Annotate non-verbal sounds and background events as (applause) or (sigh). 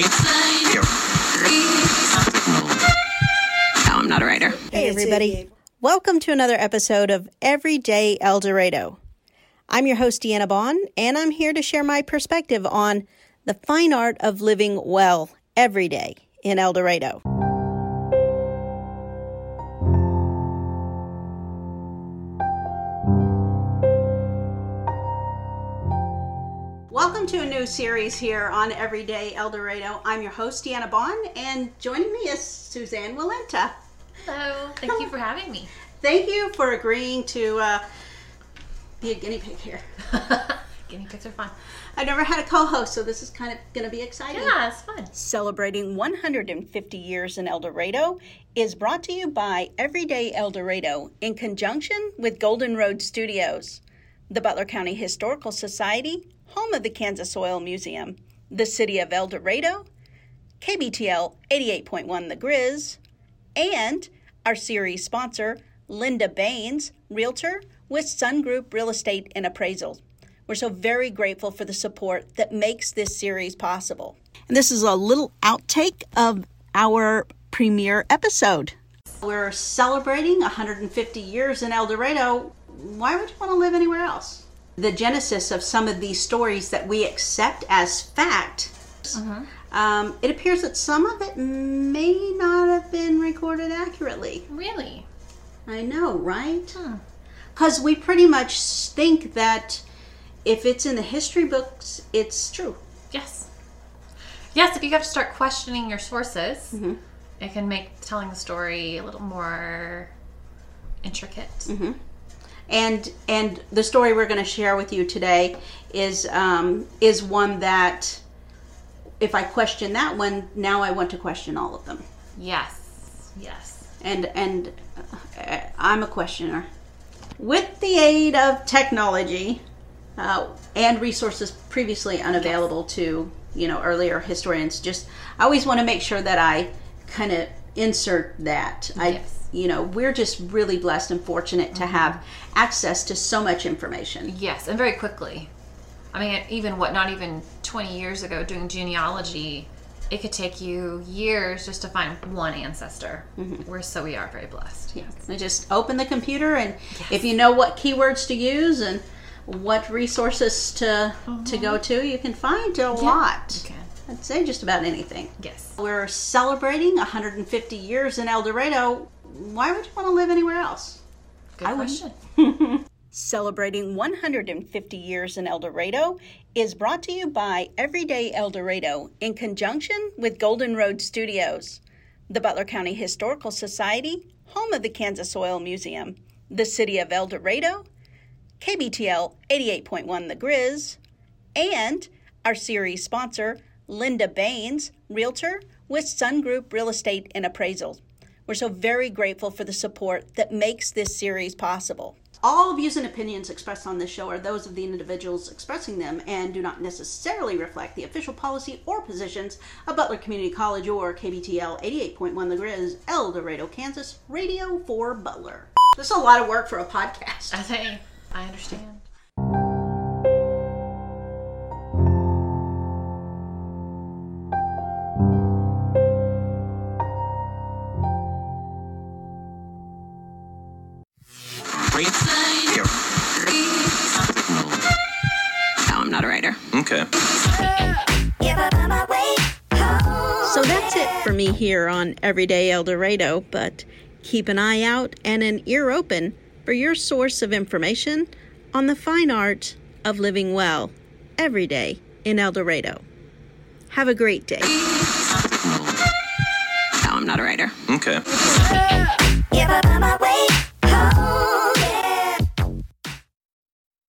No, I'm not a writer. Hey, everybody. Welcome to another episode of Everyday El Dorado. I'm your host, Deanna Bond, and I'm here to share my perspective on the fine art of living well every day in El Dorado. Welcome to a new series here on Everyday El Dorado. I'm your host, Deanna Bond, and joining me is Suzanne Walenta. Hello. Thank you for having me. Thank you for agreeing to uh, be a guinea pig here. (laughs) Guinea pigs are fun. I've never had a co-host, so this is kind of going to be exciting. Yeah, it's fun. Celebrating 150 years in El Dorado is brought to you by Everyday El Dorado in conjunction with Golden Road Studios, the Butler County Historical Society, home of the Kansas Oil Museum, the City of El Dorado, KBTL 88.1 The Grizz, and our series sponsor, Linda Baines, Realtor with Sun Group Real Estate and Appraisal. We're so very grateful for the support that makes this series possible. And this is a little outtake of our premiere episode. We're celebrating 150 years in El Dorado. Why would you want to live anywhere else? The genesis of some of these stories that we accept as fact, uh-huh. um, it appears that some of it may not have been recorded accurately. Really? I know, right? Because we pretty much think that if it's in the history books, it's true. Yes. Yes, if you have to start questioning your sources, mm-hmm. it can make telling the story a little more intricate. Mm-hmm. And and the story we're going to share with you today is um, is one that if I question that one, now I want to question all of them. Yes. Yes. And and uh, I'm a questioner. With the aid of technology uh, and resources previously unavailable to you know earlier historians, just I always want to make sure that I kind of insert that. I Yes. You know we're just really blessed and fortunate to have mm-hmm. access to so much information. Yes, and very quickly. I mean, even what, not even 20 years ago, doing genealogy, it could take you years just to find one ancestor. Mm-hmm. We're so we are very blessed. Yes. I just open the computer and if you know what keywords to use and what resources to to mm-hmm. go to, you can find a lot. You can. I'd say just about anything. Yes. We're celebrating 150 years in El Dorado. Why would you want to live anywhere else? Good I wouldn't. question. (laughs) Celebrating 150 years in El Dorado is brought to you by Everyday El Dorado in conjunction with Golden Road Studios, the Butler County Historical Society, home of the Kansas Oil Museum, the City of El Dorado, KBTL 88.1 The Grizz, and our series sponsor, Linda Baines, Realtor with Sun Group Real Estate and Appraisal. We're so very grateful for the support that makes this series possible. All views and opinions expressed on this show are those of the individuals expressing them and do not necessarily reflect the official policy or positions of Butler Community College or KBTL 88.1 The Grizz, El Dorado, Kansas, Radio for Butler. This is a lot of work for a podcast. I think I understand. Okay. So that's it for me here on Everyday El Dorado, but keep an eye out and an ear open for your source of information on the fine art of living well every day in El Dorado. Have a great day. No, I'm not a writer. Okay.